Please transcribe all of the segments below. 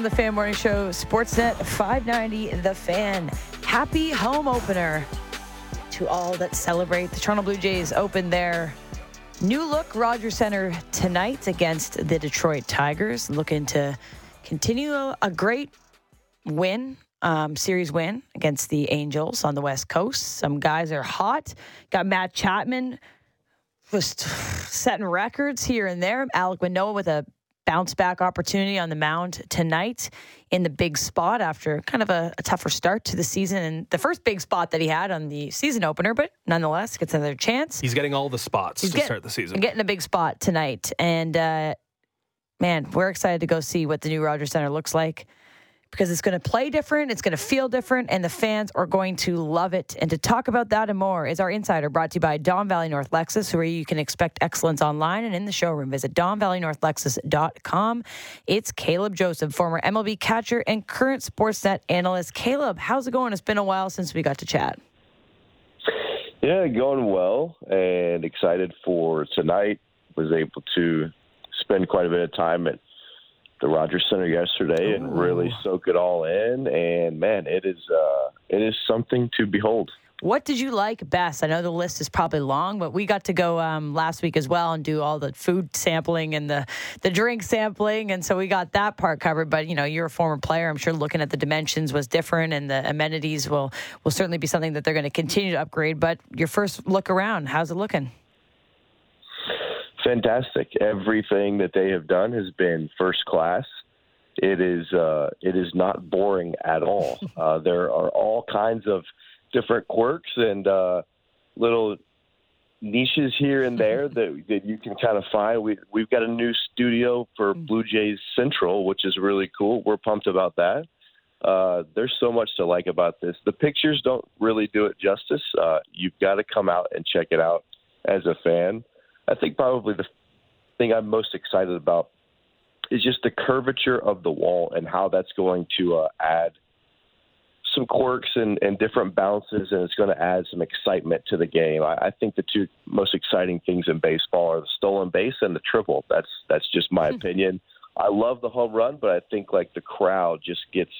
on the Fan Morning Show, Sportsnet 590, The Fan. Happy home opener to all that celebrate. The Toronto Blue Jays open their new look Rogers Centre tonight against the Detroit Tigers, looking to continue a great win um, series win against the Angels on the West Coast. Some guys are hot. Got Matt Chapman just setting records here and there. Alek Manoah with a bounce back opportunity on the mound tonight in the big spot after kind of a, a, tougher start to the season and the first big spot that he had on the season opener, but nonetheless gets another chance. He's getting all the spots He's to start the season. Getting a big spot tonight. And uh, man, we're excited to go see what the new Rogers Centre looks like because it's going to play different, it's going to feel different, and the fans are going to love it. And to talk about that and more is our insider brought to you by Don Valley North Lexus, where you can expect excellence online and in the showroom. Visit DonValleyNorthLexus.com. It's Caleb Joseph, former MLB catcher and current Sportsnet analyst. Caleb, how's it going? It's been a while since we got to chat. Yeah, going well and excited for tonight. Was able to spend quite a bit of time at the Rogers Centre yesterday and really soak it all in. And man, it is uh, it is something to behold. What did you like best? I know the list is probably long, but we got to go um, last week as well and do all the food sampling and the the drink sampling, and so we got that part covered. But you know, you're a former player. I'm sure looking at the dimensions was different, and the amenities will will certainly be something that they're going to continue to upgrade. But your first look around, how's it looking? Fantastic. Everything that they have done has been first class. It is uh, it is not boring at all. Uh, there are all kinds of different quirks and uh, little niches here and there that, that you can kind of find. We we've got a new studio for mm. Blue Jays Central, which is really cool. We're pumped about that. Uh, there's so much to like about this. The pictures don't really do it justice. Uh, you've got to come out and check it out as a fan. I think probably the thing I'm most excited about is just the curvature of the wall and how that's going to uh, add some quirks and, and different bounces, and it's going to add some excitement to the game. I, I think the two most exciting things in baseball are the stolen base and the triple. That's that's just my hmm. opinion. I love the home run, but I think like the crowd just gets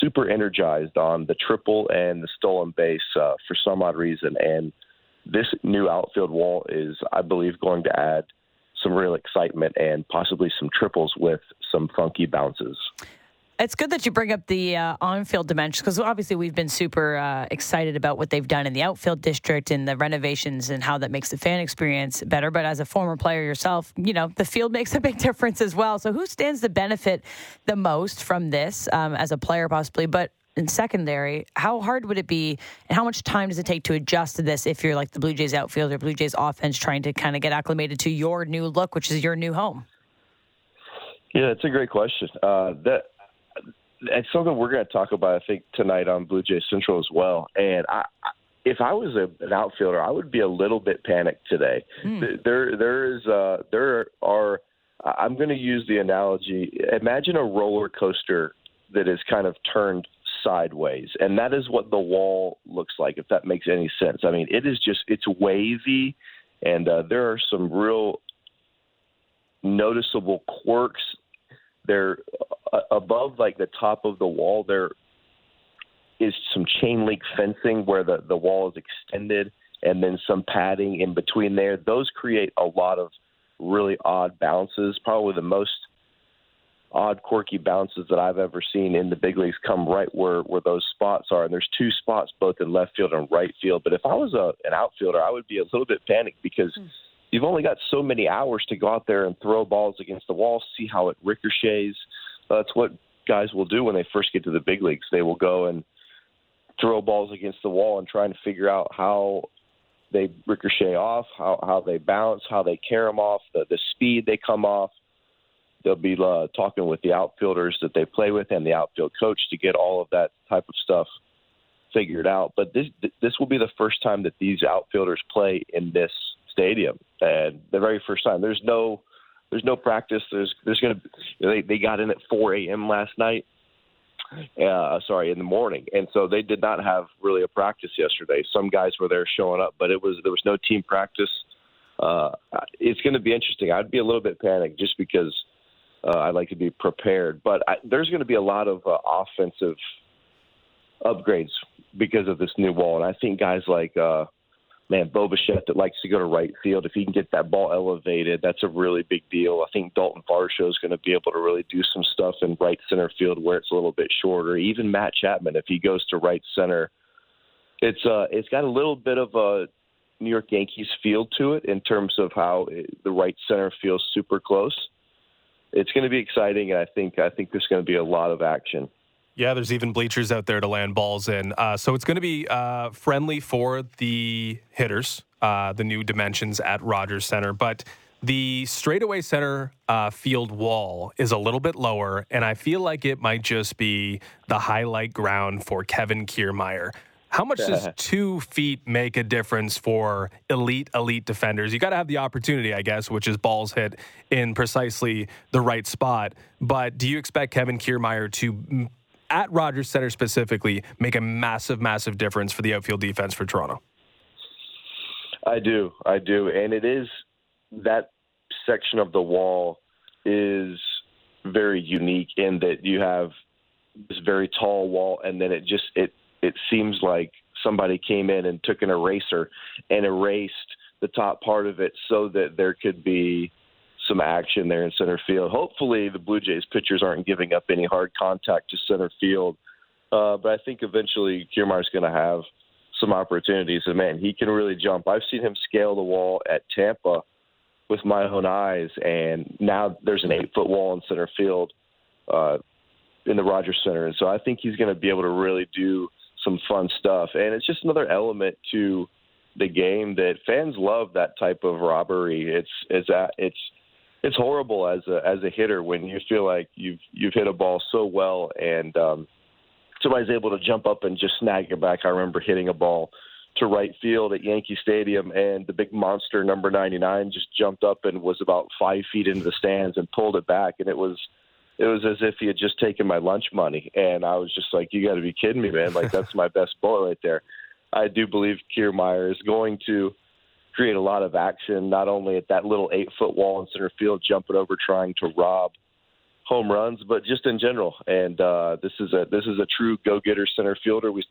super energized on the triple and the stolen base uh, for some odd reason, and this new outfield wall is, I believe, going to add some real excitement and possibly some triples with some funky bounces. It's good that you bring up the uh, on-field dimension because obviously we've been super uh, excited about what they've done in the outfield district and the renovations and how that makes the fan experience better. But as a former player yourself, you know the field makes a big difference as well. So who stands to benefit the most from this um, as a player, possibly? But in secondary, how hard would it be and how much time does it take to adjust to this if you're like the Blue Jays outfield or Blue Jays offense trying to kind of get acclimated to your new look, which is your new home? Yeah, it's a great question. Uh, that it's something we're going to talk about, I think, tonight on Blue Jays Central as well. And I, if I was a, an outfielder, I would be a little bit panicked today. Mm. There, there is, uh, there are. I'm going to use the analogy. Imagine a roller coaster that is kind of turned sideways, and that is what the wall looks like. If that makes any sense, I mean, it is just it's wavy, and uh, there are some real noticeable quirks. There uh, above, like the top of the wall, there is some chain link fencing where the the wall is extended, and then some padding in between there. Those create a lot of really odd bounces. Probably the most odd, quirky bounces that I've ever seen in the big leagues come right where where those spots are. And there's two spots both in left field and right field. But if I was a, an outfielder, I would be a little bit panicked because mm. you've only got so many hours to go out there and throw balls against the wall, see how it ricochets. That's what guys will do when they first get to the big leagues. They will go and throw balls against the wall and trying to figure out how they ricochet off, how how they bounce, how they carry them off, the the speed they come off they'll be uh, talking with the outfielders that they play with and the outfield coach to get all of that type of stuff figured out. But this this will be the first time that these outfielders play in this stadium, and the very first time. There's no there's no practice. There's there's gonna they they got in at 4 a.m. last night. Uh, sorry, in the morning, and so they did not have really a practice yesterday. Some guys were there showing up, but it was there was no team practice. Uh, it's going to be interesting. I'd be a little bit panicked just because uh, I like to be prepared. But I, there's going to be a lot of uh, offensive upgrades because of this new wall, and I think guys like uh, man Bo that likes to go to right field, if he can get that ball elevated, that's a really big deal. I think Dalton Varsho is going to be able to really do some stuff in right center field where it's a little bit shorter. Even Matt Chapman, if he goes to right center, it's uh it's got a little bit of a New York Yankees feel to it in terms of how the right center feels super close. It's going to be exciting, and I think I think there's going to be a lot of action. Yeah, there's even bleachers out there to land balls in. Uh, so it's going to be uh, friendly for the hitters, uh, the new dimensions at Rogers Centre. But the straightaway center uh, field wall is a little bit lower, and I feel like it might just be the highlight ground for Kevin Kiermaier. How much does two feet make a difference for elite, elite defenders? You got to have the opportunity, I guess, which is balls hit in precisely the right spot. But do you expect Kevin Kiermaier to mm, at Rogers Centre specifically make a massive, massive difference for the outfield defense for Toronto? I do, I do, and it is that section of the wall is very unique in that you have this very tall wall, and then it just it it seems like somebody came in and took an eraser and erased the top part of it so that there could be some action there in center field. Hopefully, the Blue Jays pitchers aren't giving up any hard contact to center field. Uh, but I think eventually Kiermaier's going to have some opportunities. And man, he can really jump. I've seen him scale the wall at Tampa with my own eyes, and now there's an eight foot wall in center field uh, in the Rogers Centre. And so I think he's going to be able to really do some fun stuff. And it's just another element to the game that fans love that type of robbery. It's it's it's it's horrible as a as a hitter when you feel like you've you've hit a ball so well and um, somebody's able to jump up and just snag it back. I remember hitting a ball to right field at Yankee Stadium, and the big monster number 99 just jumped up and was about five feet into the stands and pulled it back, and it was it was as if he had just taken my lunch money, and I was just like, "You got to be kidding me, man! Like that's my best ball right there." I do believe Kiermaier is going to create a lot of action, not only at that little eight foot wall in center field, jumping over trying to rob home runs, but just in general. And uh, this is a this is a true go getter center fielder. We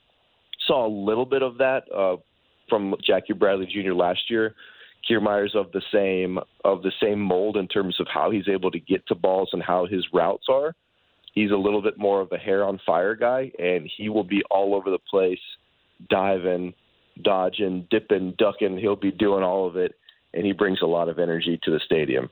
saw a little bit of that uh, from Jackie Bradley Jr. last year. Kiermaier's of the same of the same mold in terms of how he's able to get to balls and how his routes are. He's a little bit more of a hair on fire guy, and he will be all over the place, diving, dodging, dipping, ducking. He'll be doing all of it, and he brings a lot of energy to the stadium.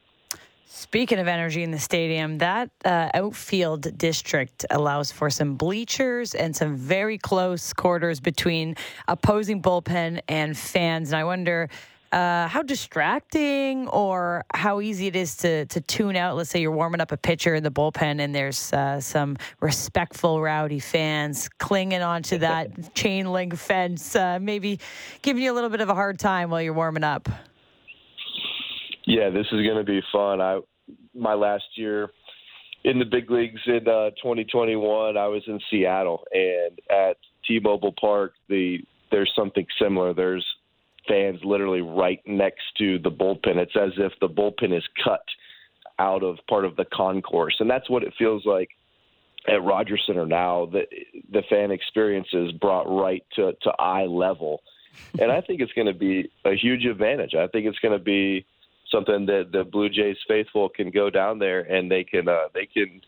Speaking of energy in the stadium, that uh, outfield district allows for some bleachers and some very close quarters between opposing bullpen and fans. And I wonder uh, how distracting or how easy it is to to tune out. Let's say you're warming up a pitcher in the bullpen, and there's uh, some respectful, rowdy fans clinging onto that chain link fence, uh, maybe giving you a little bit of a hard time while you're warming up. Yeah, this is going to be fun. I my last year in the big leagues in uh, 2021, I was in Seattle, and at T-Mobile Park, the there's something similar. There's fans literally right next to the bullpen. It's as if the bullpen is cut out of part of the concourse, and that's what it feels like at Rogers Centre now. The the fan experience is brought right to to eye level, and I think it's going to be a huge advantage. I think it's going to be something that the Blue Jays faithful can go down there and they can uh, they can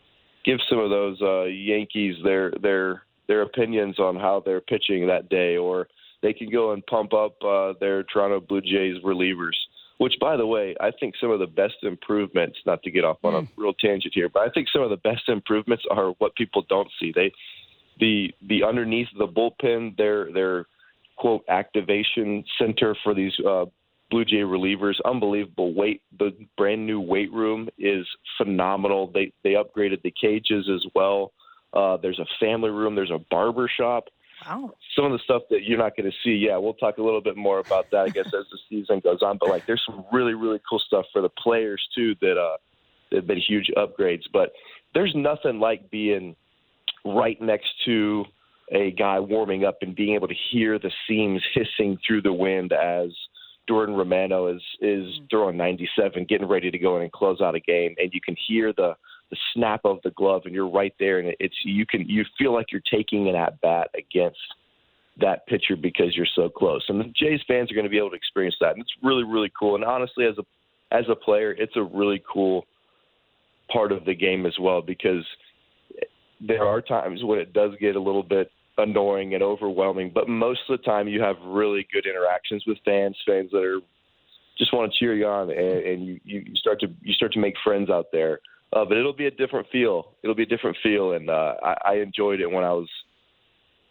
give some of those uh, Yankees their their their opinions on how they're pitching that day or they can go and pump up uh, their Toronto Blue Jays relievers. Which, by the way, I think some of the best improvements. Not to get off on mm. a real tangent here, but I think some of the best improvements are what people don't see. They, the the underneath the bullpen, their their quote activation center for these uh, Blue Jay relievers, unbelievable weight. The brand new weight room is phenomenal. They they upgraded the cages as well. Uh, there's a family room. There's a barber shop. Wow. Some of the stuff that you're not going to see, yeah, we'll talk a little bit more about that, I guess, as the season goes on. But like, there's some really, really cool stuff for the players too that uh, have been huge upgrades. But there's nothing like being right next to a guy warming up and being able to hear the seams hissing through the wind as Jordan Romano is is mm. throwing 97, getting ready to go in and close out a game, and you can hear the the snap of the glove, and you're right there, and it's you can you feel like you're taking an at bat against that pitcher because you're so close. And the Jays fans are going to be able to experience that, and it's really really cool. And honestly, as a as a player, it's a really cool part of the game as well because there are times when it does get a little bit annoying and overwhelming, but most of the time you have really good interactions with fans, fans that are just want to cheer you on, and, and you, you start to you start to make friends out there. Uh, but it'll be a different feel. It'll be a different feel, and uh, I, I enjoyed it when I was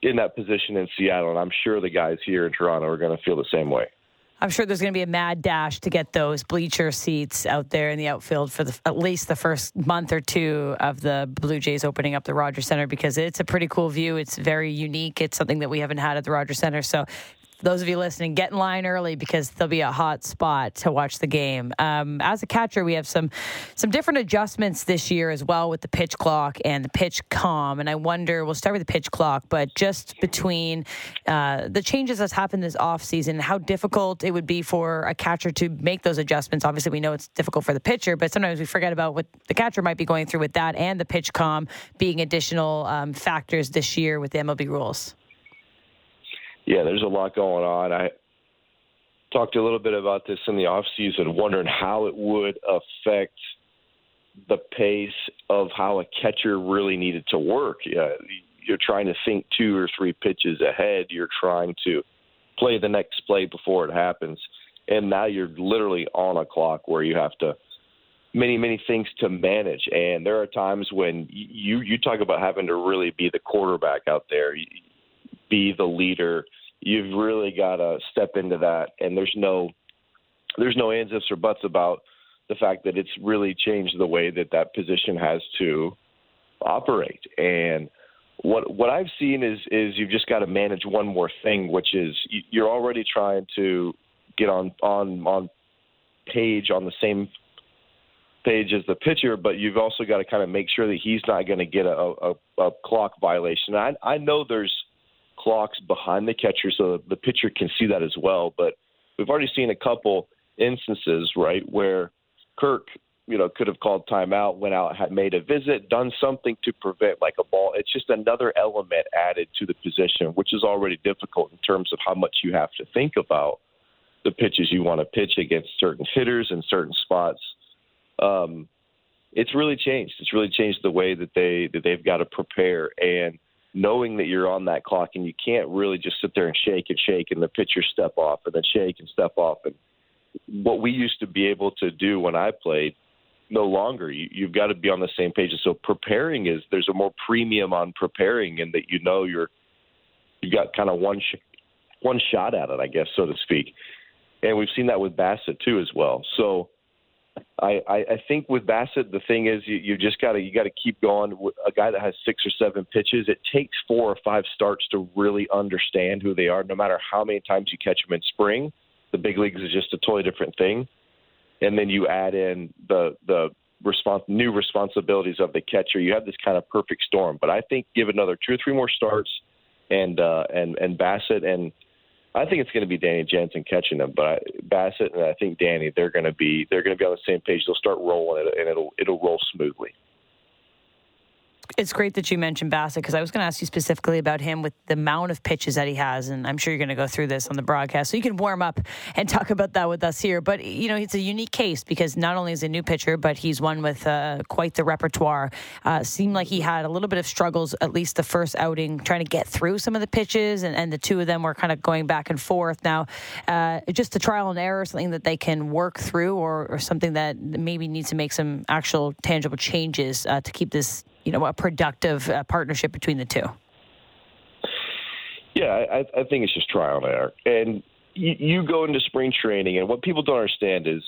in that position in Seattle, and I'm sure the guys here in Toronto are going to feel the same way. I'm sure there's going to be a mad dash to get those bleacher seats out there in the outfield for the, at least the first month or two of the Blue Jays opening up the Rogers Centre because it's a pretty cool view. It's very unique. It's something that we haven't had at the Rogers Centre. So those of you listening, get in line early because there'll be a hot spot to watch the game. Um, as a catcher, we have some some different adjustments this year as well with the pitch clock and the PitchCom. And I wonder, we'll start with the pitch clock, but just between uh, the changes that's happened this offseason, how difficult it would be for a catcher to make those adjustments. Obviously, we know it's difficult for the pitcher, but sometimes we forget about what the catcher might be going through with that and the PitchCom being additional um, factors this year with the MLB rules yeah, there's a lot going on. I talked a little bit about this in the off season, wondering how it would affect the pace of how a catcher really needed to work. Yeah, you're trying to think two or three pitches ahead. You're trying to play the next play before it happens, and now you're literally on a clock where you have to many many things to manage and there are times when you you talk about having to really be the quarterback out there be the leader. You've really got to step into that, and there's no there's no ands ifs or buts about the fact that it's really changed the way that that position has to operate. And what what I've seen is is you've just got to manage one more thing, which is you're already trying to get on on on page on the same page as the pitcher, but you've also got to kind of make sure that he's not going to get a, a, a clock violation. I I know there's clocks behind the catcher so the pitcher can see that as well. But we've already seen a couple instances, right, where Kirk, you know, could have called timeout, went out, had made a visit, done something to prevent like a ball. It's just another element added to the position, which is already difficult in terms of how much you have to think about the pitches you want to pitch against certain hitters in certain spots. Um, it's really changed. It's really changed the way that they that they've got to prepare and knowing that you're on that clock and you can't really just sit there and shake and shake and the pitcher step off and then shake and step off. And what we used to be able to do when I played no longer. You, you've got to be on the same page. And so preparing is there's a more premium on preparing and that you know you're you've got kind of one sh- one shot at it I guess so to speak. And we've seen that with Bassitt too as well. So I, I, I think with Bassitt, the thing is you, you just got to you got to keep going. A guy that has six or seven pitches, it takes four or five starts to really understand who they are. No matter how many times you catch them in spring, the big leagues is just a totally different thing. And then you add in the the respons- new responsibilities of the catcher. You have this kind of perfect storm. But I think give another two or three more starts, and uh, and and Bassitt and I think it's going to be Danny Jansen catching them, but I, Bassitt and I think Danny they're going to be they're going to be on the same page. They'll start rolling it, and it'll it'll roll smoothly it's great that you mentioned Bassitt because I was going to ask you specifically about him with the amount of pitches that he has, and I'm sure you're going to go through this on the broadcast, so you can warm up and talk about that with us here. But you know, it's a unique case because not only is a new pitcher, but he's one with uh, quite the repertoire. Uh, seemed like he had a little bit of struggles, at least the first outing, trying to get through some of the pitches, and, and the two of them were kind of going back and forth. Now, uh, just a trial and error, something that they can work through, or, or something that maybe needs to make some actual tangible changes uh, to keep this you know a productive uh, partnership between the two? Yeah, I, I think it's just trial and error. And you, you go into spring training, and what people don't understand is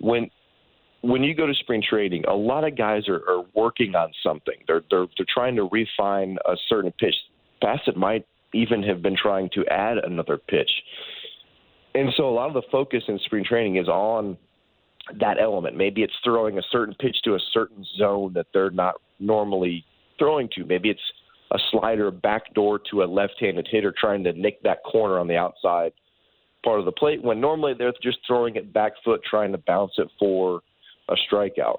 when when you go to spring training, a lot of guys are, are working on something. They're they're they're trying to refine a certain pitch. Bassitt might even have been trying to add another pitch. And so a lot of the focus in spring training is on that element. Maybe it's throwing a certain pitch to a certain zone that they're not normally throwing to. Maybe it's a slider backdoor to a left-handed hitter trying to nick that corner on the outside part of the plate when normally they're just throwing it back foot trying to bounce it for a strikeout.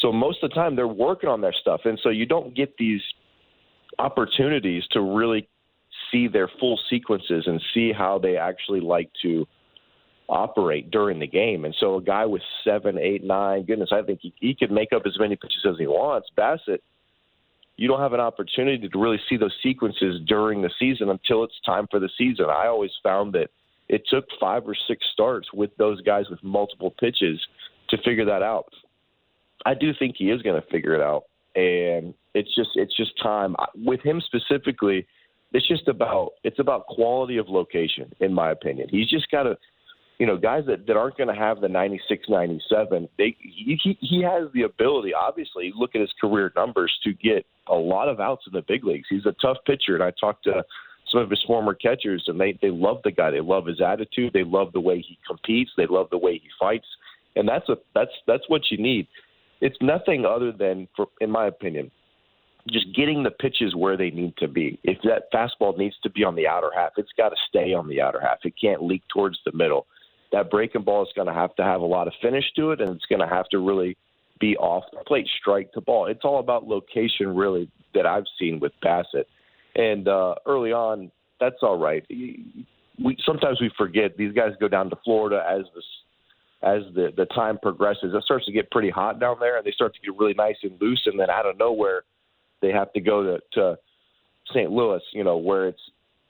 So most of the time they're working on their stuff, and so you don't get these opportunities to really see their full sequences and see how they actually like to operate during the game. And so a guy with seven, eight, nine, goodness, I think he, he could make up as many pitches as he wants. Bassitt, you don't have an opportunity to really see those sequences during the season until it's time for the season. I always found that it took five or six starts with those guys with multiple pitches to figure that out. I do think he is going to figure it out, and it's just it's just time with him specifically. It's just about it's about quality of location, in my opinion. He's just got to you know, guys that, that aren't going to have the 96, 97, they, he, he has the ability, obviously, look at his career numbers, to get a lot of outs in the big leagues. He's a tough pitcher, and I talked to some of his former catchers, and they, they love the guy. They love his attitude. They love the way he competes. They love the way he fights. And that's a that's that's what you need. It's nothing other than, for, in my opinion, just getting the pitches where they need to be. If that fastball needs to be on the outer half, it's got to stay on the outer half. It can't leak towards the middle that breaking ball is going to have to have a lot of finish to it, and it's going to have to really be off the plate, strike to ball. It's all about location, really, that I've seen with Bassitt. And uh, early on, that's all right. We sometimes we forget these guys go down to Florida as the as the the time progresses. It starts to get pretty hot down there, and they start to get really nice and loose. And then out of nowhere, they have to go to, to St. Louis, you know, where it's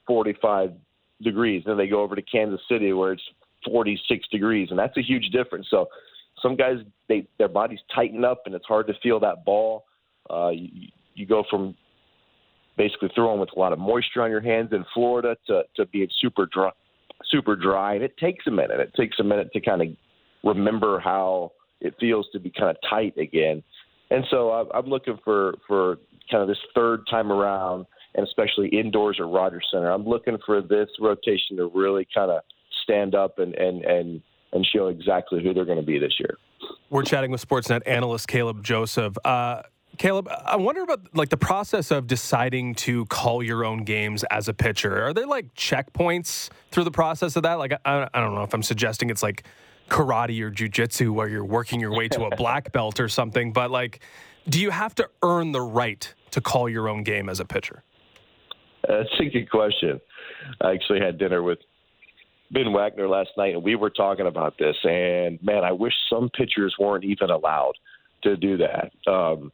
45 degrees. Then they go over to Kansas City, where it's 46 degrees, and that's a huge difference. So some guys they their bodies tighten up, and it's hard to feel that ball. Uh, you, you go from basically throwing with a lot of moisture on your hands in Florida to to being super dry, super dry, and it takes a minute. It takes a minute to kind of remember how it feels to be kind of tight again. And so I'm looking for for kind of this third time around, and especially indoors at Rogers Centre. I'm looking for this rotation to really kind of stand up and and and and show exactly who they're going to be this year. We're chatting with Sportsnet analyst Caleb Joseph. Uh, Caleb, I wonder about like the process of deciding to call your own games as a pitcher. Are there like checkpoints through the process of that? Like, I, I don't know if I'm suggesting it's like karate or jujitsu where you're working your way to a black belt or something, but like, do you have to earn the right to call your own game as a pitcher? That's a good question. I actually had dinner with Ben Wagner last night, and we were talking about this. And man, I wish some pitchers weren't even allowed to do that. Um,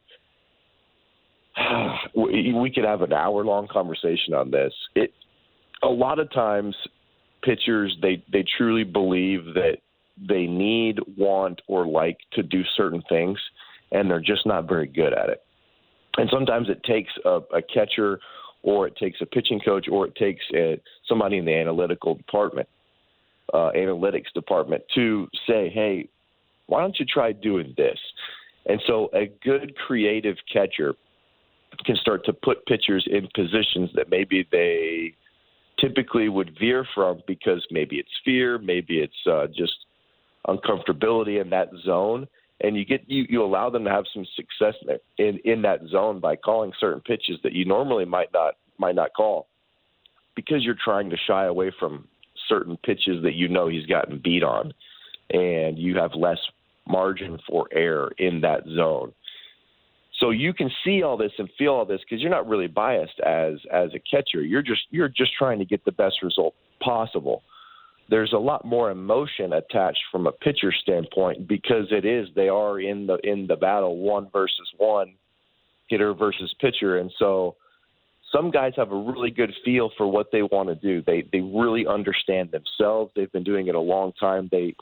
we, could have an hour long conversation on this. It a lot of times pitchers they they truly believe that they need, want, or like to do certain things, and they're just not very good at it. And sometimes it takes a, a catcher, or it takes a pitching coach, or it takes a, somebody in the analytical department uh, analytics department to say, hey, why don't you try doing this? And so a good creative catcher can start to put pitchers in positions that maybe they typically would veer from because maybe it's fear, maybe it's uh, just uncomfortability in that zone, and you get you, you allow them to have some success in in that zone by calling certain pitches that you normally might not might not call because you're trying to shy away from certain pitches that you know he's gotten beat on, and you have less margin for error in that zone. So you can see all this and feel all this because you're not really biased as as a catcher. You're just you're just trying to get the best result possible. There's a lot more emotion attached from a pitcher standpoint because it is they are in the in the battle one versus one, hitter versus pitcher, and so some guys have a really good feel for what they want to do. They they really understand themselves. They've been doing it a long time. They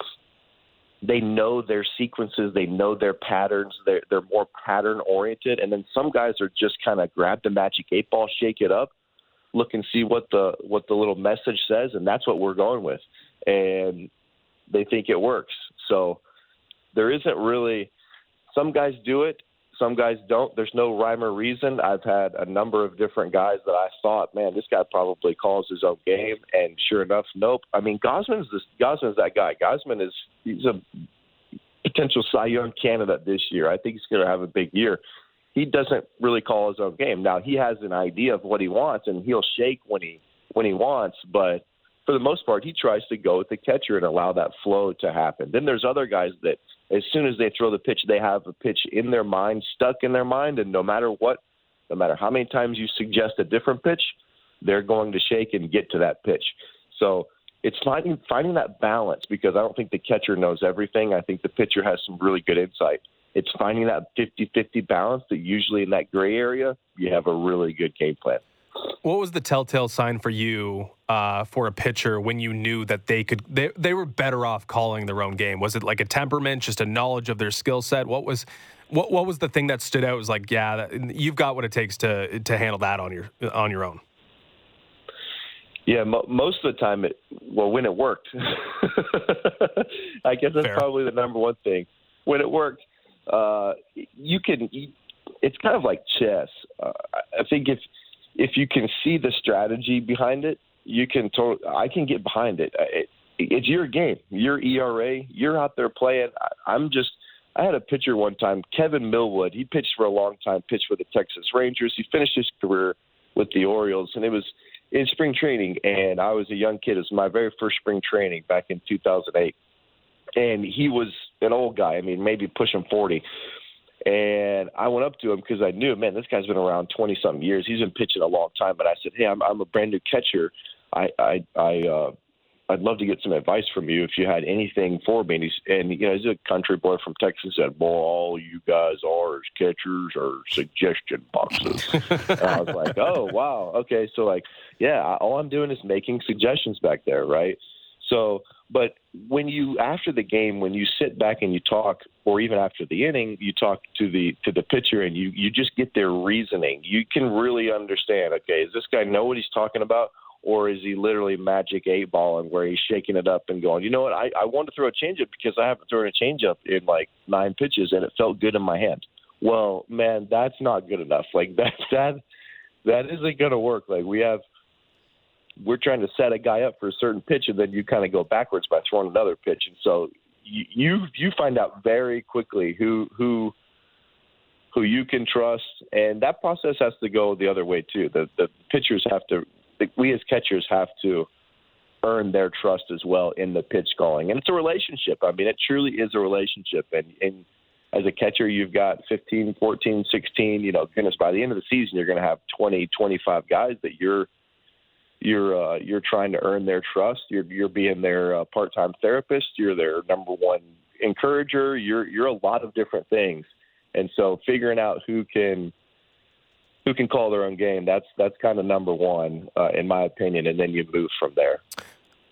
they know their sequences, they know their patterns. They're they're more pattern oriented. And then some guys are just kind of grab the magic eight ball, shake it up, look and see what the what the little message says, and that's what we're going with. And they think it works. So there isn't really some guys do it some guys don't. There's no rhyme or reason. I've had a number of different guys that I thought, man, this guy probably calls his own game, and sure enough, nope. I mean, Gausman's this. Gausman's that guy. Gausman is he's a potential Cy Young candidate this year. I think he's going to have a big year. He doesn't really call his own game. Now he has an idea of what he wants, and he'll shake when he when he wants, but for the most part, he tries to go with the catcher and allow that flow to happen. Then there's other guys that as soon as they throw the pitch, they have a pitch in their mind, stuck in their mind, and no matter what, no matter how many times you suggest a different pitch, they're going to shake and get to that pitch. So it's finding finding that balance because I don't think the catcher knows everything. I think the pitcher has some really good insight. It's finding that 50-50 balance that usually in that gray area, you have a really good game plan. What was the telltale sign for you uh, for a pitcher when you knew that they could they, they were better off calling their own game? Was it like a temperament, just a knowledge of their skill set? What was what what was the thing that stood out? It was like, yeah, that, you've got what it takes to to handle that on your on your own. Yeah, mo- most of the time, it well when it worked. I guess that's Fair. probably the number one thing. When it worked, uh, you can. It's kind of like chess. Uh, I think if if you can see the strategy behind it, you can. To- I can get behind it. it. It's your game, your ERA. You're out there playing. I, I'm just. I had a pitcher one time, Kevin Millwood. He pitched for a long time, pitched for the Texas Rangers. He finished his career with the Orioles, and it was in spring training. And I was a young kid. It was my very first spring training back in 2008. And he was an old guy. I mean, maybe pushing 40. And I went up to him because I knew, man, this guy's been around 20 something years. He's been pitching a long time. But I said, hey, I'm, I'm a brand new catcher. I, I, I, uh, I'd love to get some advice from you if you had anything for me. And he's, and you know, he's a country boy from Texas. Said, "Boy, all you guys are as catchers are suggestion boxes." and I was like, "Oh, wow, okay." So like, yeah, all I'm doing is making suggestions back there, right? So, but when you after the game, when you sit back and you talk, or even after the inning, you talk to the to the pitcher and you you just get their reasoning. You can really understand. Okay, does this guy know what he's talking about, or is he literally magic eight balling where he's shaking it up and going, you know what, I I want to throw a changeup because I haven't thrown a changeup in like nine pitches and it felt good in my hand. Well, man, that's not good enough. Like that that that isn't going to work. Like we have we're trying to set a guy up for a certain pitch, and then you kind of go backwards by throwing another pitch, and so you you, you find out very quickly who who who you can trust, and that process has to go the other way too. The the pitchers have to, we as catchers have to earn their trust as well in the pitch calling, and it's a relationship. I mean, it truly is a relationship, and and as a catcher, you've got 15, 14, 16, you know, goodness, by the end of the season, you're going to have 20, 25 guys that you're – you're uh, you're trying to earn their trust. You're you're being their uh, part-time therapist. You're their number one encourager. You're you're a lot of different things, and so figuring out who can who can call their own game that's that's kind of number one uh, in my opinion, and then you move from there.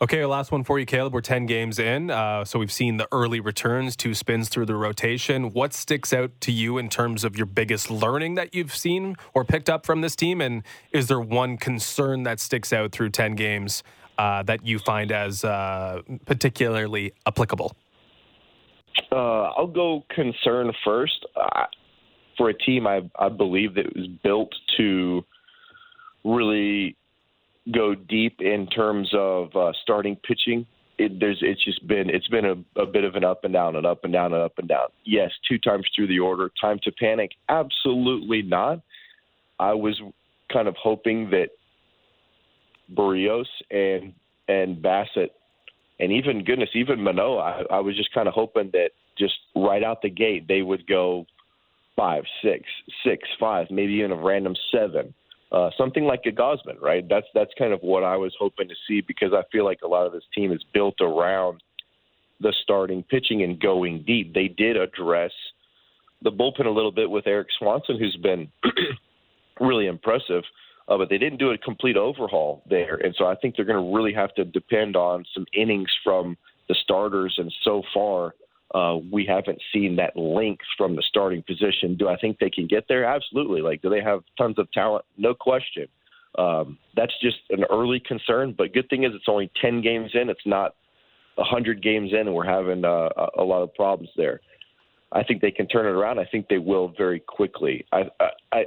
Okay, last one for you, Caleb. We're 10 games in. Uh, so we've seen the early returns, two spins through the rotation. What sticks out to you in terms of your biggest learning that you've seen or picked up from this team? And is there one concern that sticks out through 10 games uh, that you find as uh, particularly applicable? Uh, I'll go concern first. for a team, I, I believe that was built to really go deep in terms of uh, starting pitching. It, there's it's just been it's been a, a bit of an up and down and up and down and up and down. Yes, two times through the order. Time to panic? Absolutely not. I was kind of hoping that Berrios and and Bassitt and even goodness, even Manoah, I, I was just kind of hoping that just right out the gate they would go five, six, six, five, maybe even a random seven uh, something like a Gausman, right? That's that's kind of what I was hoping to see because I feel like a lot of this team is built around the starting pitching and going deep. They did address the bullpen a little bit with Erik Swanson, who's been really impressive, uh, but they didn't do a complete overhaul there, and so I think they're going to really have to depend on some innings from the starters. And so far, uh, we haven't seen that length from the starting position. Do I think they can get there? Absolutely. Like, do they have tons of talent? No question. Um, that's just an early concern. But good thing is it's only 10 games in. It's not 100 games in, and we're having uh, a lot of problems there. I think they can turn it around. I think they will very quickly. I, I, I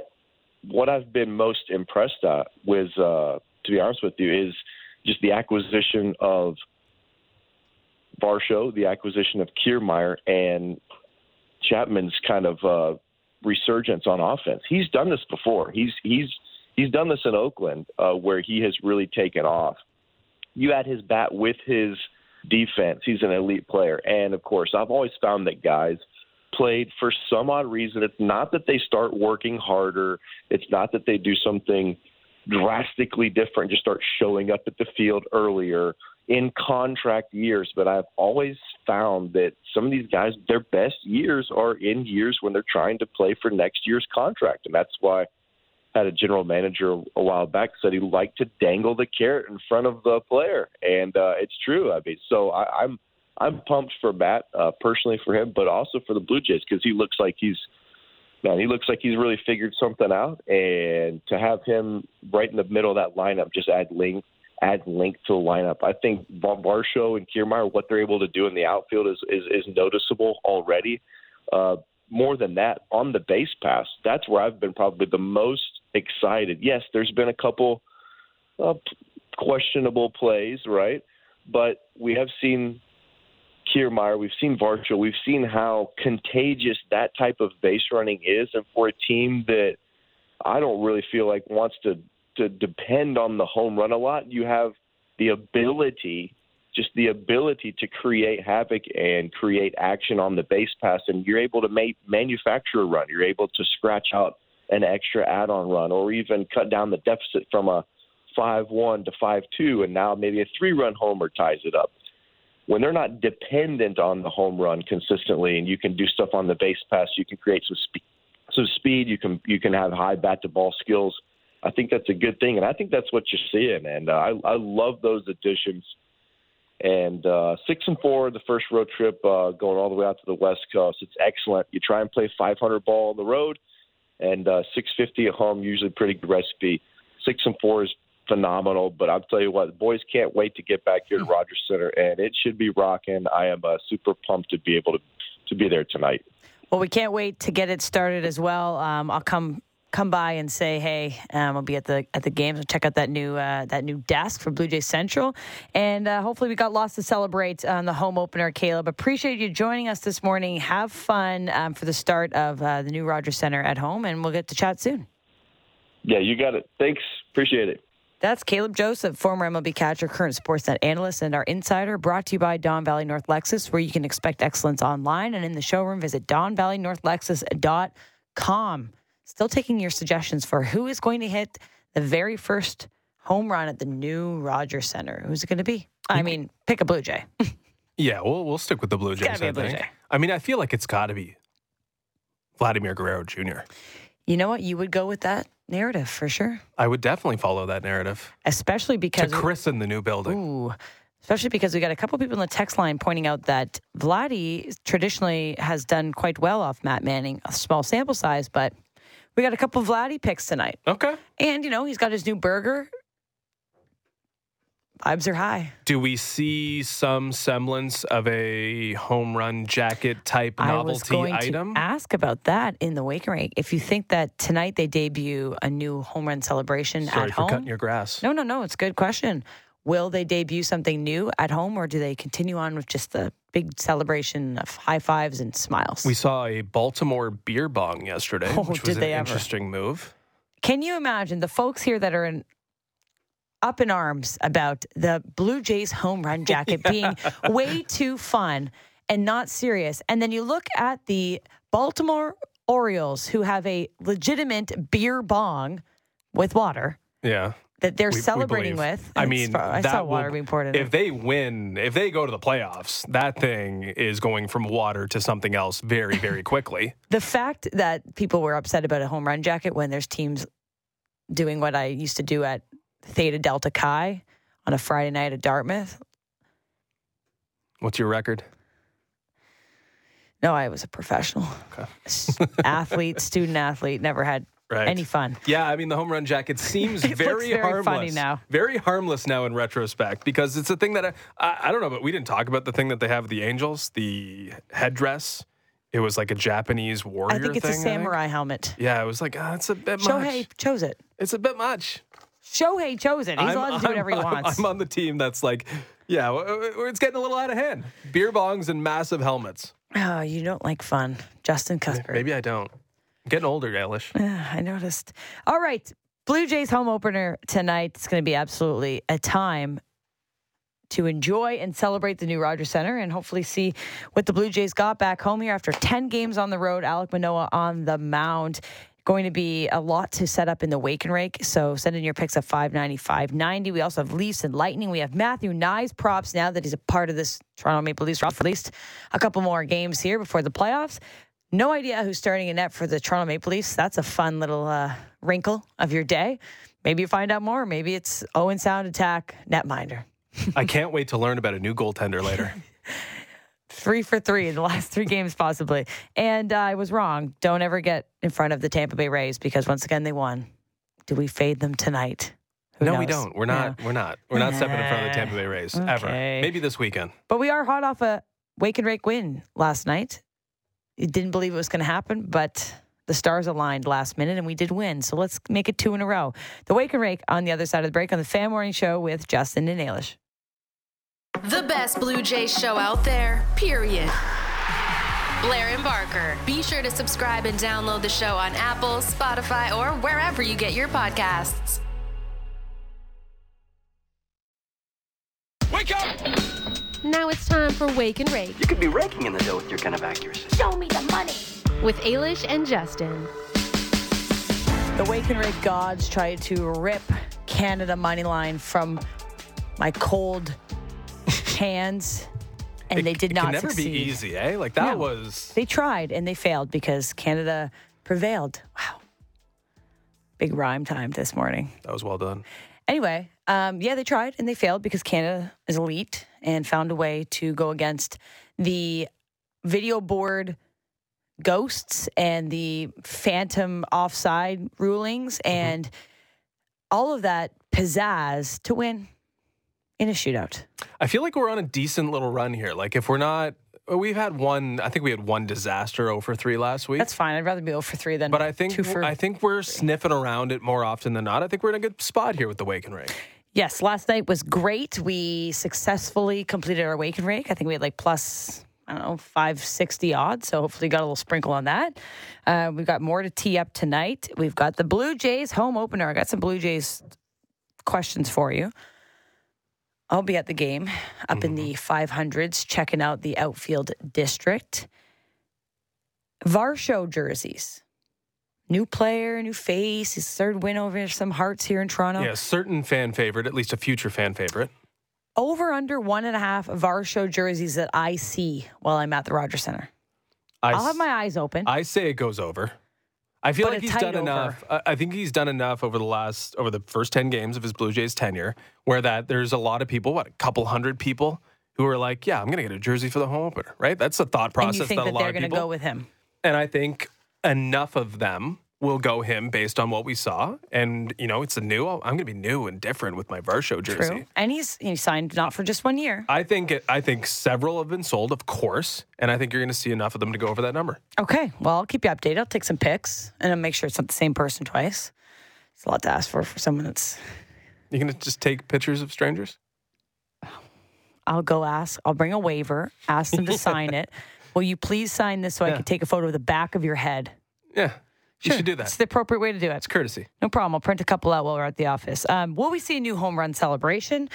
what I've been most impressed at with, uh, to be honest with you, is just the acquisition of – Varsho, the acquisition of Kiermaier, and Chapman's kind of uh, resurgence on offense. He's done this before. He's he's he's done this in Oakland, uh, where he has really taken off. You add his bat with his defense. He's an elite player. And of course, I've always found that guys played for some odd reason. It's not that they start working harder, it's not that they do something drastically different, just start showing up at the field earlier in contract years. But I've always found that some of these guys, their best years are in years when they're trying to play for next year's contract. And that's why I had a general manager a while back said he liked to dangle the carrot in front of the player, and uh, it's true. I mean, so I, I'm I'm pumped for Matt uh, personally for him, but also for the Blue Jays because he looks like he's man, he looks like he's really figured something out, and to have him right in the middle of that lineup just add length add length to the lineup. I think Varsho and Kiermaier, what they're able to do in the outfield is is, is noticeable already. Uh, more than that, on the base pass, that's where I've been probably the most excited. Yes, there's been a couple uh, questionable plays, right? But we have seen Kiermaier, we've seen Varsho, we've seen how contagious that type of base running is, and for a team that I don't really feel like wants to to depend on the home run a lot, you have the ability, just the ability to create havoc and create action on the base pass, and you're able to make manufacture a run. You're able to scratch out an extra add-on run, or even cut down the deficit from a five-one to five-two, and now maybe a three-run homer ties it up. When they're not dependent on the home run consistently, and you can do stuff on the base pass, you can create some speed. Some speed, you can you can have high bat to ball skills. I think that's a good thing, and I think that's what you're seeing. And uh, I, I love those additions. And uh, six and four, the first road trip uh, going all the way out to the West Coast. It's excellent. You try and play 500 ball on the road and uh, 650 at home, usually pretty good recipe. Six and four is phenomenal, but I'll tell you what, the boys can't wait to get back here to Rogers Centre, and it should be rocking. I am uh, super pumped to be able to to be there tonight. Well, we can't wait to get it started as well. Um, I'll come come by and say, "Hey, um, I'll be at the at the games and check out that new uh, that new desk for Blue Jays Central." And uh, hopefully, we got lots to celebrate on the home opener. Caleb, appreciate you joining us this morning. Have fun um, for the start of uh, the new Rogers Centre at home, and we'll get to chat soon. Yeah, you got it. Thanks. Appreciate it. That's Caleb Joseph, former MLB catcher, current Sportsnet analyst, and our insider, brought to you by Don Valley North Lexus, where you can expect excellence online and in the showroom. Visit donvalleynorthlexus.com. Still taking your suggestions for who is going to hit the very first home run at the new Rogers Centre. Who's it going to be? I mm-hmm. mean, pick a Blue Jay. yeah, we'll we'll stick with the Blue Jays. I a Blue think. Jay. I mean, I feel like it's got to be Vladimir Guerrero Jr. You know what? You would go with that narrative for sure, I would definitely follow that narrative especially because to christen the new building. Ooh, especially because we got a couple people in the text line pointing out that Vladdy traditionally has done quite well off Matt Manning, a small sample size, but we got a couple of Vladdy picks tonight. Okay. And, you know, he's got his new burger. Vibes are high. Do we see some semblance of a home run jacket type I was novelty going item? to ask about that in the wake rate. If you think that tonight they debut a new home run celebration Sorry at for home. cutting your grass. No, no, no. It's a good question. Will they debut something new at home or do they continue on with just the big celebration of high fives and smiles? We saw a Baltimore beer bong yesterday, Oh, which was they an ever. interesting move. Can you imagine the folks here that are in up in arms about the Blue Jays home run jacket being way too fun and not serious? And then you look at the Baltimore Orioles who have a legitimate beer bong with water Yeah. That they're we- we celebrating believe. with. I mean, I saw will- water being poured in. If it. they win, if they go to the playoffs, that thing is going from water to something else very, very quickly. The fact that people were upset about a home run jacket when there's teams doing what I used to do at Theta Delta Chi on a Friday night at Dartmouth. What's your record? No, I was a professional Okay. Athlete, student athlete, never had Right. any fun. Yeah, I mean the home run jacket seems It very, very harmless. funny now. Very harmless now in retrospect because it's a thing that I, I I don't know, but we didn't talk about the thing that they have the Angels, the headdress. It was like a Japanese warrior I think it's thing. a samurai helmet. Yeah, it was like ah, it's a bit Shohei much. chose it. It's a bit much. Shohei chose it. He's I'm- allowed to do whatever he I'm- wants. I'm on the team that's like, yeah, it's getting a little out of hand. Beer bongs and massive helmets. oh, you don't like fun, Justin Cuthbert. Maybe I don't. Getting older, Ailish. I noticed. All right. Blue Jays home opener tonight. It's going to be absolutely a time to enjoy and celebrate the new Rogers Centre and hopefully see what the Blue Jays got back home here after 10 games on the road. Alek Manoah on the mound. Going to be a lot to set up in the wake and rake. So send in your picks of 590, 590. We also have Leafs and Lightning. We have Matthew Knies props now that he's a part of this Toronto Maple Leafs for at least a couple more games here before the playoffs. No idea who's starting in net for the Toronto Maple Leafs. That's a fun little uh, wrinkle of your day. Maybe you find out more. Maybe it's Owen Sound Attack Netminder. I can't wait to learn about a new goaltender later. three for three in the last three games, possibly. And uh, I was wrong. Don't ever get in front of the Tampa Bay Rays because once again they won. Do we fade them tonight? Who no, knows? we don't. We're not. We're not. We're not stepping in front of the Tampa Bay Rays ever. Maybe this weekend. But we are hot off a wake and rake win last night. You didn't believe it was going to happen, but the stars aligned last minute and we did win. So let's make it two in a row. The wake and rake on the other side of the break on the Fan Morning Show with Justin and Ailish. The best Blue Jays show out there, period. Blair and Barker. Be sure to subscribe and download the show on Apple, Spotify, or wherever you get your podcasts. Wake up! Now it's time for Wake and Rake You could be raking in the dough with your kind of accuracy. Show me the money. with Ailish and Justin. The wake and rake gods tried to rip Canada money line from my cold hands, and It- they did it not can never succeed. be easy, eh? Like that No. was. They tried and they failed because Canada prevailed. Wow. Big rhyme time this morning. That was well done. Anyway, um, yeah, they tried and they failed because Canada is elite and found a way to go against the video board ghosts and the phantom offside rulings mm-hmm. and all of that pizzazz to win in a shootout. I feel like we're on a decent little run here. Like if we're not, we've had one. I think we had one disaster oh over three last week. That's fine. I'd rather be oh over 3 than but I think two for I think we're sniffing around it more often than not. I think we're in a good spot here with the wake and rake. Yes, last night was great. We successfully completed our wake and rake. I think we had like plus, I don't know, 560 odds. So hopefully got a little sprinkle on that. Uh, we've got more to tee up tonight. We've got the Blue Jays home opener. I got some Blue Jays questions for you. I'll be at the game up in the 500s checking out the outfield district. Varsho jerseys. New player, new face. His third win over some hearts here in Toronto. Yeah, certain fan favorite, at least a future fan favorite. over under one and a half Varsho jerseys that I see while I'm at the Rogers Centre. I, I'll have my eyes open. I say it goes over. I feel But like he's done over. enough. I I think he's done enough over the last over the first ten games of his Blue Jays tenure, where that there's a lot of people, what a couple hundred people, who are like, yeah, I'm going to get a jersey for the home opener, right? That's the thought and process you think that a that lot they're of going to people. go with him? and I think enough of them will go him based on what we saw. And you know, it's a new. I'm going to be new and different with my Varsho jersey. True. And he's he signed not for just one year. I think I think several have been sold, of course, and I think you're going to see enough of them to go over that number. Okay. Well, I'll keep you updated. I'll take some pics and I'll make sure it's not the same person twice. It's a lot to ask for for someone that's. You're going to just take pictures of strangers? I'll go ask. I'll bring a waiver. Ask them to sign it. Will you please sign this so I Yeah. can take a photo of the back of your head? Yeah, you should do that. It's the appropriate way to do it. It's courtesy. No problem. I'll print a couple out while we're at the office. Um, will we see a new home run celebration?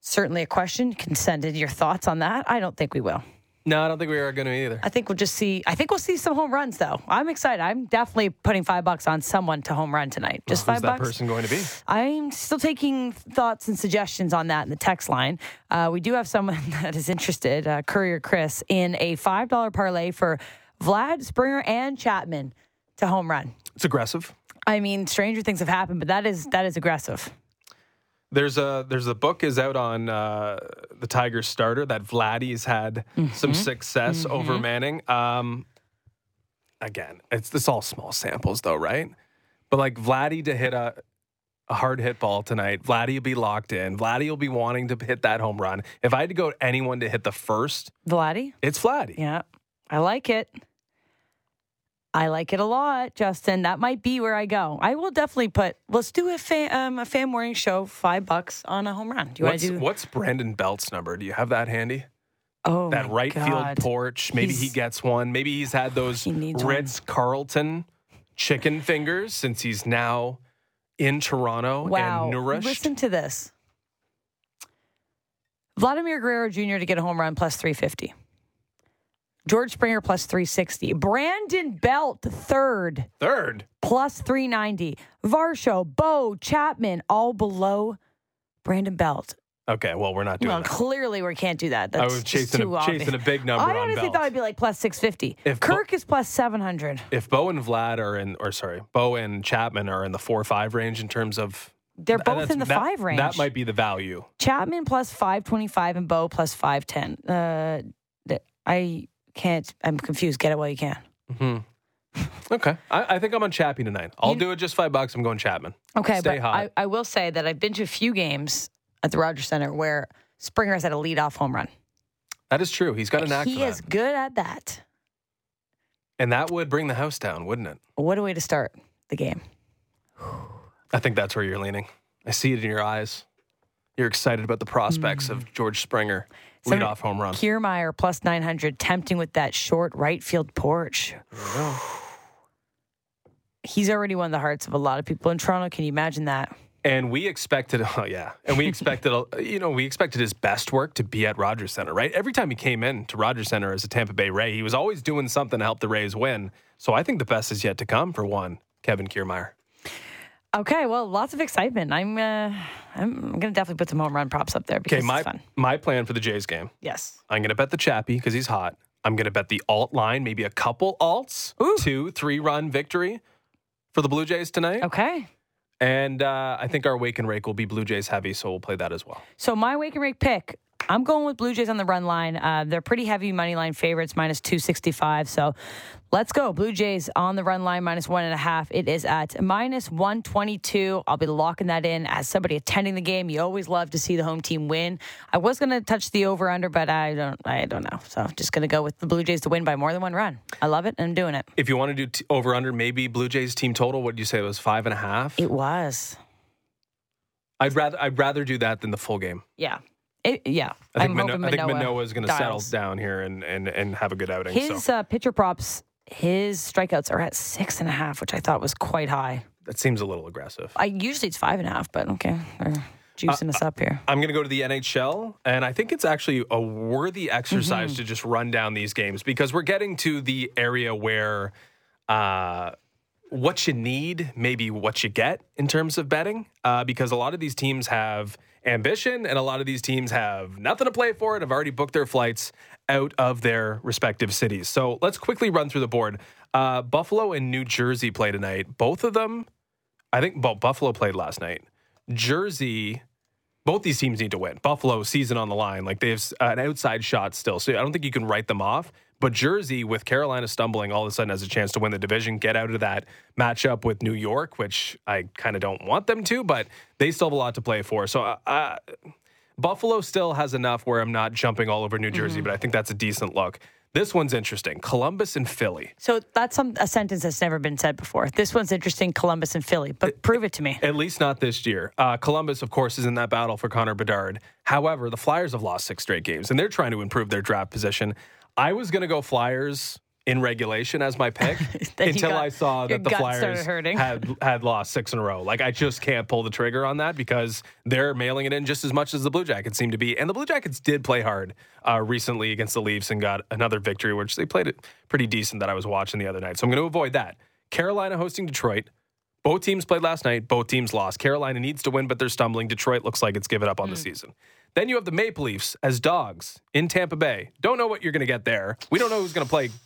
Certainly a question. You can send in your thoughts on that. I don't think we will. No, I don't think we are going to either. I think we'll just see. I think we'll see some home runs though. I'm excited. I'm definitely putting five bucks on someone to home run tonight. Just Who's five that bucks. person going to be? I'm still taking thoughts and suggestions on that in the text line. Uh, we do have someone that is interested, uh, Courier Chris, in a five dollar parlay for Vlad Springer and Chapman to home run. It's aggressive. I mean, stranger things have happened, but that is that is aggressive. There's a there's a book is out on uh, the Tigers starter that Vladdy's had some success over Manning. Um, again, it's this all small samples though, right? But like Vladdy to hit a a hard hit ball tonight, Vladdy will be locked in. Vladdy will be wanting to hit that home run. If I had to go anyone to hit the first, Vladdy? it's Vladdy. Yeah, I like it. I like it a lot, Justin. That might be where I go. I will definitely put. Let's do a fan, um, a fan morning show. Five bucks on a home run. Do you want What's, to do? what's Brandon Belt's number? Do you have that handy? oh, that right God. field porch. Maybe he gets one. Maybe he's had those He needs one. Carlton chicken fingers since he's now in Toronto Wow. and nourished. Listen to this. Vladimir Guerrero Jr. to get a home run plus 350. George Springer plus 360. Brandon Belt third Third. plus 390. Varsho, Bo, Chapman all below Brandon Belt. Okay, well, we're not doing Well, that. clearly we can't do that. I was chasing a, chasing a big number I on honestly thought it'd be like plus 650. If Bo- Kirk is plus 700. if Bo and Vlad are in, or sorry, Bo and Chapman are in the four or five range in terms of. They're both in the that- five range. That might be the value. Chapman plus 525 and Bo plus 510. Uh, I can't. I'm confused. Get it while you can. Mm-hmm. Okay, I, I think I'm on Chappie tonight. I'll You- do it just five bucks. I'm going Chapman. Okay, Stay but hot. I, I will say that I've been to a few games at the Rogers Centre where Springer has had a leadoff home run. That is true. He's got a knack he is good at that. And that would bring the house down, wouldn't it? What a way to start the game. I think that's where you're leaning. I see it in your eyes. You're excited about the prospects Mm. of George Springer So- leadoff home run. Kiermaier plus 900, tempting with that short right field porch. He's already won the hearts of a lot of people in Toronto. Can you imagine that? And we expected, oh yeah, and we expected, you know, we expected his best work to be at Rogers Centre, right? Every time he came in to Rogers Centre as a Tampa Bay Ray, he was always doing something to help the Rays win. So I think the best is yet to come for one, Kevin Kiermaier. Okay, well, lots of excitement. I'm uh, I'm gonna definitely put some home run props up there because Okay, my it's fun. my plan for the Jays game, Yes. I'm going to bet the Chappie because he's hot. I'm going to bet the alt line, maybe a couple alts, two, three run victory for the Blue Jays tonight. Okay. And uh, I think our wake and rake will be Blue Jays heavy, so we'll play that as well. So my wake and rake pick, I'm going with Blue Jays on the run line. Uh, they're pretty heavy money line favorites, minus 265. So let's go. Blue Jays on the run line, minus one and a half. It is at minus 122. I'll be locking that in. As somebody attending the game, you always love to see the home team win. I was going to touch the over under, but I don't. I don't know. So just going to go with the Blue Jays to win by more than one run. I love it, and I'm doing it. If you want to do t- over under, maybe Blue Jays team total. What did you say it was five and a half? It was. I'd rather I'd rather do that than the full game. Yeah. It, yeah. I think, Mano- I think Manoah Manoah's going to settle down here and, and, and have a good outing. His so uh, pitcher props, his strikeouts are at six and a half, which I thought was quite high. that seems a little aggressive. I usually it's five and a half, but okay, we're juicing us up here. I'm going to go to the NHL, and I think it's actually a worthy exercise to just run down these games because we're getting to the area where uh, what you need, maybe what you get in terms of betting, uh, because a lot of these teams have ambition and a lot of these teams have nothing to play for and have already booked their flights out of their respective cities. So let's quickly run through the board. Uh, Buffalo and New Jersey play tonight. Both of them, I think, well, Buffalo played last night. Jersey both these teams need to win. Buffalo season on the line, like they have an outside shot still, so I don't think you can write them off. But Jersey, with Carolina stumbling, all of a sudden has a chance to win the division, get out of that matchup with New York, which I kind of don't want them to, but they still have a lot to play for. So. Uh, Buffalo still has enough where I'm not jumping all over New Jersey, but I think that's a decent look. This one's interesting. Columbus and Philly. So that's some a sentence that's never been said before. This one's interesting, Columbus and Philly, but prove it to me. At least not this year. Uh, Columbus, of course, is in that battle for Connor Bedard. However, the Flyers have lost six straight games, and they're trying to improve their draft position. I was going to go Flyers in regulation as my pick until got- I saw that the Flyers had had lost six in a row. Like I just can't pull the trigger on that because they're mailing it in just as much as the Blue Jackets seem to be. And the Blue Jackets did play hard uh, recently against the Leafs and got another victory, which they played it pretty decent that I was watching the other night. So I'm going to avoid that. Carolina hosting Detroit. Both teams played last night. Both teams lost. Carolina needs to win, but they're stumbling. Detroit looks like it's given up on the season. Then you have the Maple Leafs as dogs in Tampa Bay. Don't know what you're going to get there. We don't know who's going to play.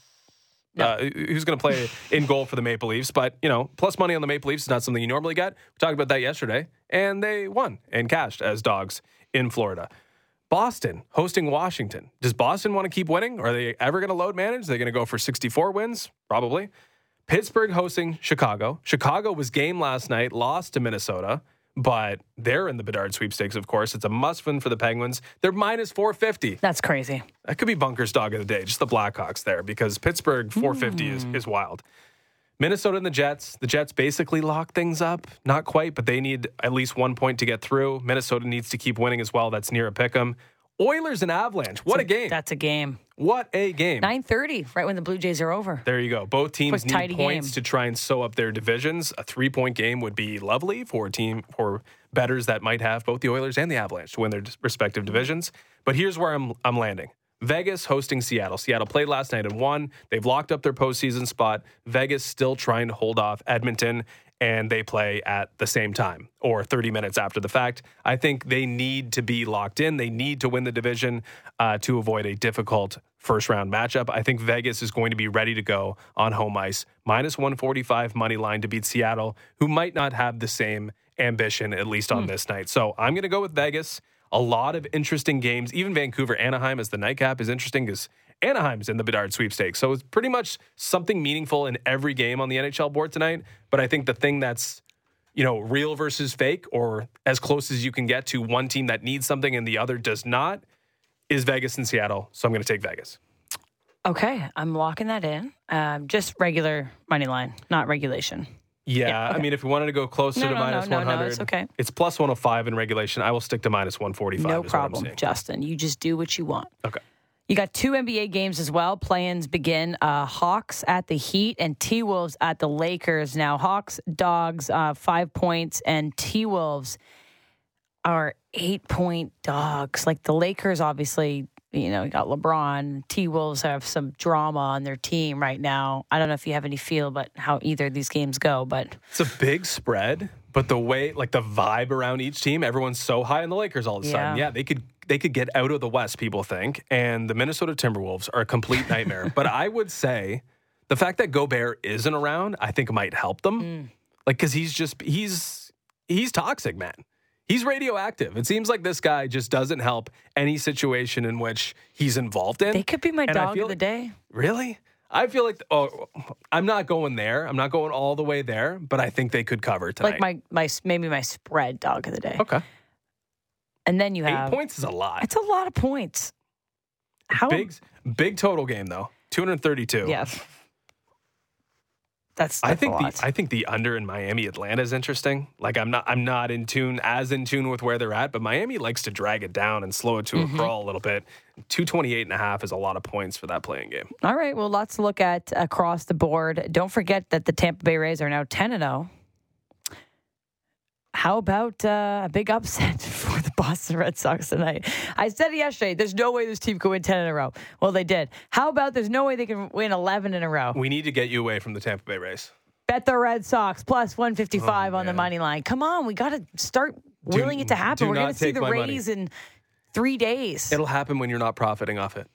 Uh, who's going to play in goal for the Maple Leafs? But you know, plus money on the Maple Leafs is not something you normally get. We talked about that yesterday, and they won and cashed as dogs in Florida. Boston hosting Washington. Does Boston want to keep winning? Are they ever going to load manage? Are they going to go for 64 wins? Probably. Pittsburgh hosting Chicago. Chicago was game last night, lost to Minnesota, but they're in the Bedard sweepstakes, of course. It's a must win for the Penguins. They're minus 450. That's crazy. That could be Bunker's dog of the day, just the Blackhawks there, because Pittsburgh 450 is, hmm. is wild. Minnesota and the Jets. The Jets basically lock things up. Not quite, but they need at least one point to get through. Minnesota needs to keep winning as well. That's near a pick 'em. Oilers and Avalanche. What a game. That's a game. What a game. 9:30, right when the Blue Jays are over. There you go. Both teams need points game. to try and sew up their divisions. A three point game would be lovely for a team for betters that might have both the Oilers and the Avalanche to win their respective divisions. But here's where I'm I'm landing. Vegas hosting Seattle. Seattle played last night and won. They've locked up their postseason spot. Vegas still trying to hold off Edmonton, and they play at the same time or 30 minutes after the fact. I think they need to be locked in. They need to win the division uh, to avoid a difficult first round matchup. I think Vegas is going to be ready to go on home ice. Minus 145 money line to beat Seattle, who might not have the same ambition, at least on this night. So I'm going to go with Vegas a lot of interesting games. Even Vancouver Anaheim as the nightcap is interesting because Anaheim's in the Bedard sweepstakes. So it's pretty much something meaningful in every game on the NHL board tonight. But I think the thing that's you know, real versus fake, or as close as you can get to one team that needs something and the other does not, is Vegas and Seattle. So I'm going to take Vegas. Okay, I'm locking that in. Um, just regular money line, not regulation. Yeah, Yeah, okay. I mean, if we wanted to go closer No, to no, minus no, no, 100, it's okay. It's plus 105 in regulation. I will stick to minus 145. No is what I'm problem. Justin. You just do what you want. Okay. You got two NBA games as well. Play-ins begin. Uh, Hawks at the Heat and T Wolves at the Lakers. Now Hawks dogs uh, five points and T Wolves are eight point dogs. Like the Lakers, obviously, you know, you got LeBron. T Wolves have some drama on their team right now. I don't know if you have any feel, but how either of these games go. But It's a big spread, but the way, like the vibe around each team, everyone's so high on the Lakers all of a sudden. Yeah. Yeah, they could they could get out of the West. People think, and the Minnesota Timberwolves are a complete nightmare. but I would say the fact that Gobert isn't around, I think might help them. Mm. Like, because he's just he's he's toxic, man. He's radioactive. It seems like this guy just doesn't help any situation in which he's involved in. they could be my And dog of the like- day. Really? I feel like oh, I'm not going there. I'm not going all the way there, but I think they could cover tonight. Like my my maybe my spread dog of the day. okay, And then you eight have points is a lot. It's a lot of points. How Big, big total game though. 232. Yeah. That's, I think the. I think the under in Miami Atlanta is interesting. Like I'm not I'm not in tune as in tune with where they're at, but Miami likes to drag it down and slow it to Mm-hmm. a crawl a little bit. 228 and a half is a lot of points for that playing game. All right. Well, lots to look at across the board. Don't forget that the Tampa Bay Rays are now 10 and 0. How about uh, a big upset for the Boston Red Sox tonight? I said it yesterday. There's no way this team could win 10 in a row. Well, they did. How about there's no way they can win 11 in a row? We need to get you away from the Tampa Bay Rays. Bet the Red Sox plus 155 on the money line. Come on. We got to start willing it to happen. We're going to see the my money. Rays in three days. It'll happen when you're not profiting off it.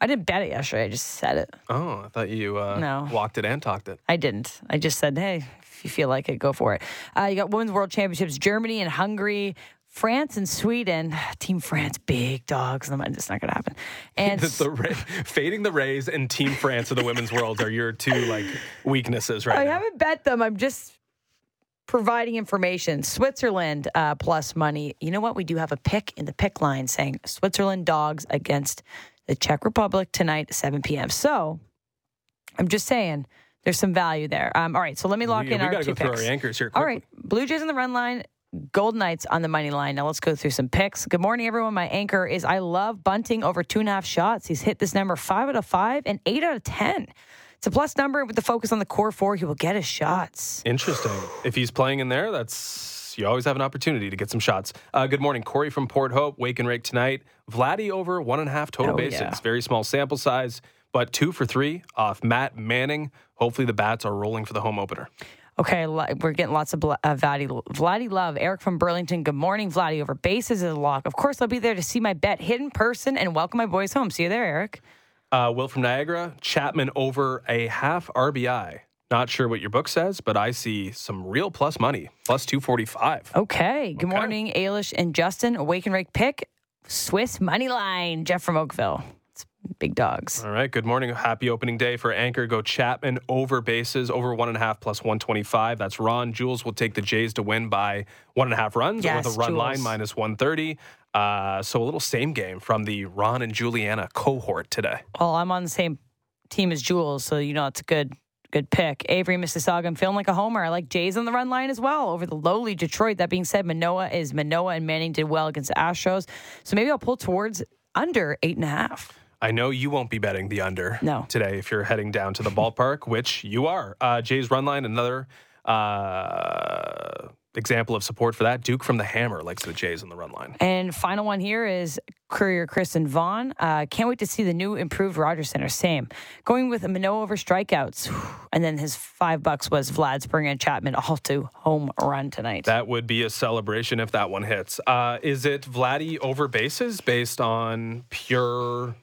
I didn't bet it yesterday. I just said it. Oh, I thought you uh, No. walked it and talked it. I didn't. I just said, hey, if you feel like it, go for it. Uh, you got Women's World Championships, Germany and Hungary, France and Sweden. Team France, big dogs. It's not going to happen. And the, the fading the Rays and Team France of the women's world are your two like weaknesses right I now. haven't bet them. I'm just providing information. Switzerland uh, plus money. You know what? We do have a pick in the pick line saying Switzerland dogs against the Czech Republic tonight, 7 p.m. So I'm just saying there's some value there. Um, all right, so let me lock we, in we our gotta two go through our anchors here. All right, Blue Jays on the run line. Gold Knights on the money line. Now let's go through some picks. Good morning, everyone. My anchor is I love Bunting over two and a half shots. He's hit this number five out of five and eight out of ten. It's a plus number with the focus on the core four. He will get his shots. Interesting. If he's playing in there, that's you always have an opportunity to get some shots. Uh, good morning, Corey from Port Hope. Wake and rake tonight. Vladdy over one and a half total Oh, bases. yeah. Very small sample size, but two for three off Matt Manning. Hopefully the bats are rolling for the home opener. Okay, we're getting lots of uh, Vladdy, Vladdy love. Eric from Burlington. Good morning, Vladdy. Over bases is a lock. Of course, I'll be there to see my bet hit in person and welcome my boys home. See you there, Eric. Uh, Will from Niagara. Chapman over a half RBI. Not sure what your book says, but I see some real plus money. Plus 245. Okay. Good Okay. morning, Ailish and Justin. Awake and Rake pick. Swiss money line. Jeff from Oakville. Big dogs. All right. Good morning. Happy opening day for Anchor. Go Chapman over bases, over one and a half plus 125. That's Ron. Jules will take the Jays to win by one and a half runs Yes, with a run Jules. line minus 130. Uh, so a little same game from the Ron and Juliana cohort today. Well, I'm on the same team as Jules, so you know it's a good good pick. Avery, Mississauga, I'm feeling like a homer. I like Jays on the run line as well over the lowly Detroit. That being said, Manoah is Manoah and Manning did well against the Astros. So maybe I'll pull towards under eight and a half. I know you won't be betting the under No. today if you're heading down to the ballpark, which you are. Uh, Jays run line, another uh, example of support for that. Duke from the Hammer likes the Jays on the run line. And final one here is Courier Chris in Vaughan. Uh, can't wait to see the new improved Rogers Centre. Same. Going with Manoah over strikeouts. And then his five bucks was Vlad Springer and Chapman all to home run tonight. That would be a celebration if that one hits. Uh, is it Vladdy over bases based on pure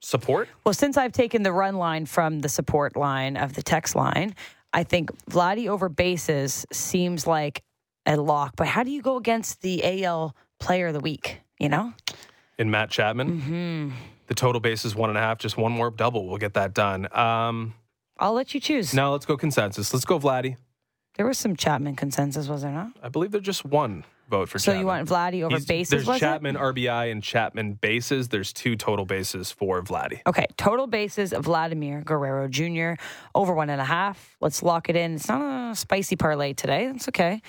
support? well, since I've taken the run line from the support line of the text line, I think Vladdy over bases seems like a lock. But how do you go against the AL player of the week? You know? in Matt Chapman. Mm-hmm. The total base is one and a half. Just one more double. We'll get that done. Um, I'll let you choose. now let's go consensus. Let's go Vladdy. There was some Chapman consensus, was there not? I believe there's just one vote for So Chapman. you want Vladdy over He's- bases? There's was it? Chapman RBI and Chapman bases. There's two total bases for Vladdy. Okay, total bases of Vladimir Guerrero Jr. over one and a half. Let's lock it in. It's not a spicy parlay today. That's okay.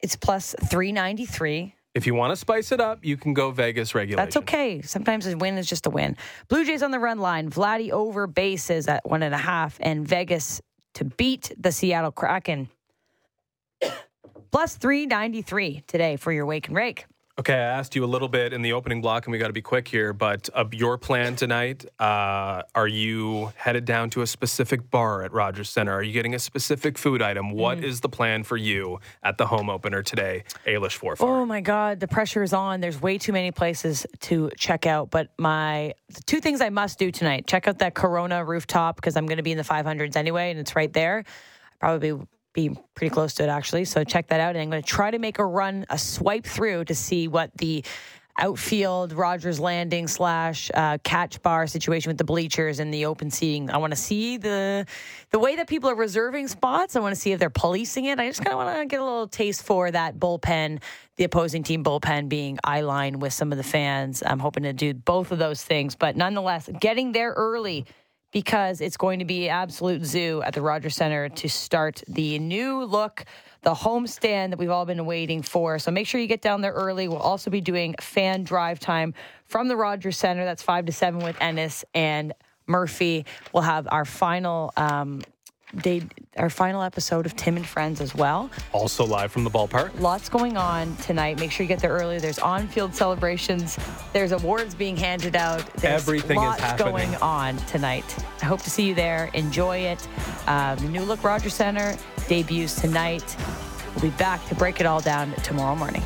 It's plus 393. If you want to spice it up, you can go Vegas regulation. That's okay. Sometimes a win is just a win. Blue Jays on the run line. Vladdy over bases at one and a half, and Vegas to beat the Seattle Kraken. Plus 393 today for your wake and rake. Okay, I asked you a little bit in the opening block, and we got to be quick here. But uh, your plan tonight? Uh, are you headed down to a specific bar at Rogers Centre? Are you getting a specific food item? What is the plan for you at the home opener today, Ailish Forfar? Oh my God, the pressure is on. There's way too many places to check out. But my the two things I must do tonight: check out that Corona rooftop because I'm going to be in the 500s anyway, and it's right there. I probably be pretty close to it actually. So check that out, and I'm going to try to make a run, a swipe through to see what the outfield Rogers Landing slash uh, catch bar situation with the bleachers and the open seating. I want to see the the way that people are reserving spots. I want to see if they're policing it. I just kind of want to get a little taste for that bullpen, the opposing team bullpen being eye line with some of the fans. I'm hoping to do both of those things, but nonetheless, getting there early because it's going to be absolute zoo at the Rogers Centre to start the new look, the homestand that we've all been waiting for. So make sure you get down there early. We'll also be doing fan drive time from the Rogers Centre. That's five to seven with Ennis and Murphy. We'll have our final. Um, day, our final episode of Tim and Friends as well. Also live from the ballpark. Lots going on tonight. Make sure you get there early. There's on-field celebrations. There's awards being handed out. There's Everything is lots happening. going on tonight. I hope to see you there. Enjoy it. Uh, the new look Rogers Centre debuts tonight. We'll be back to break it all down tomorrow morning.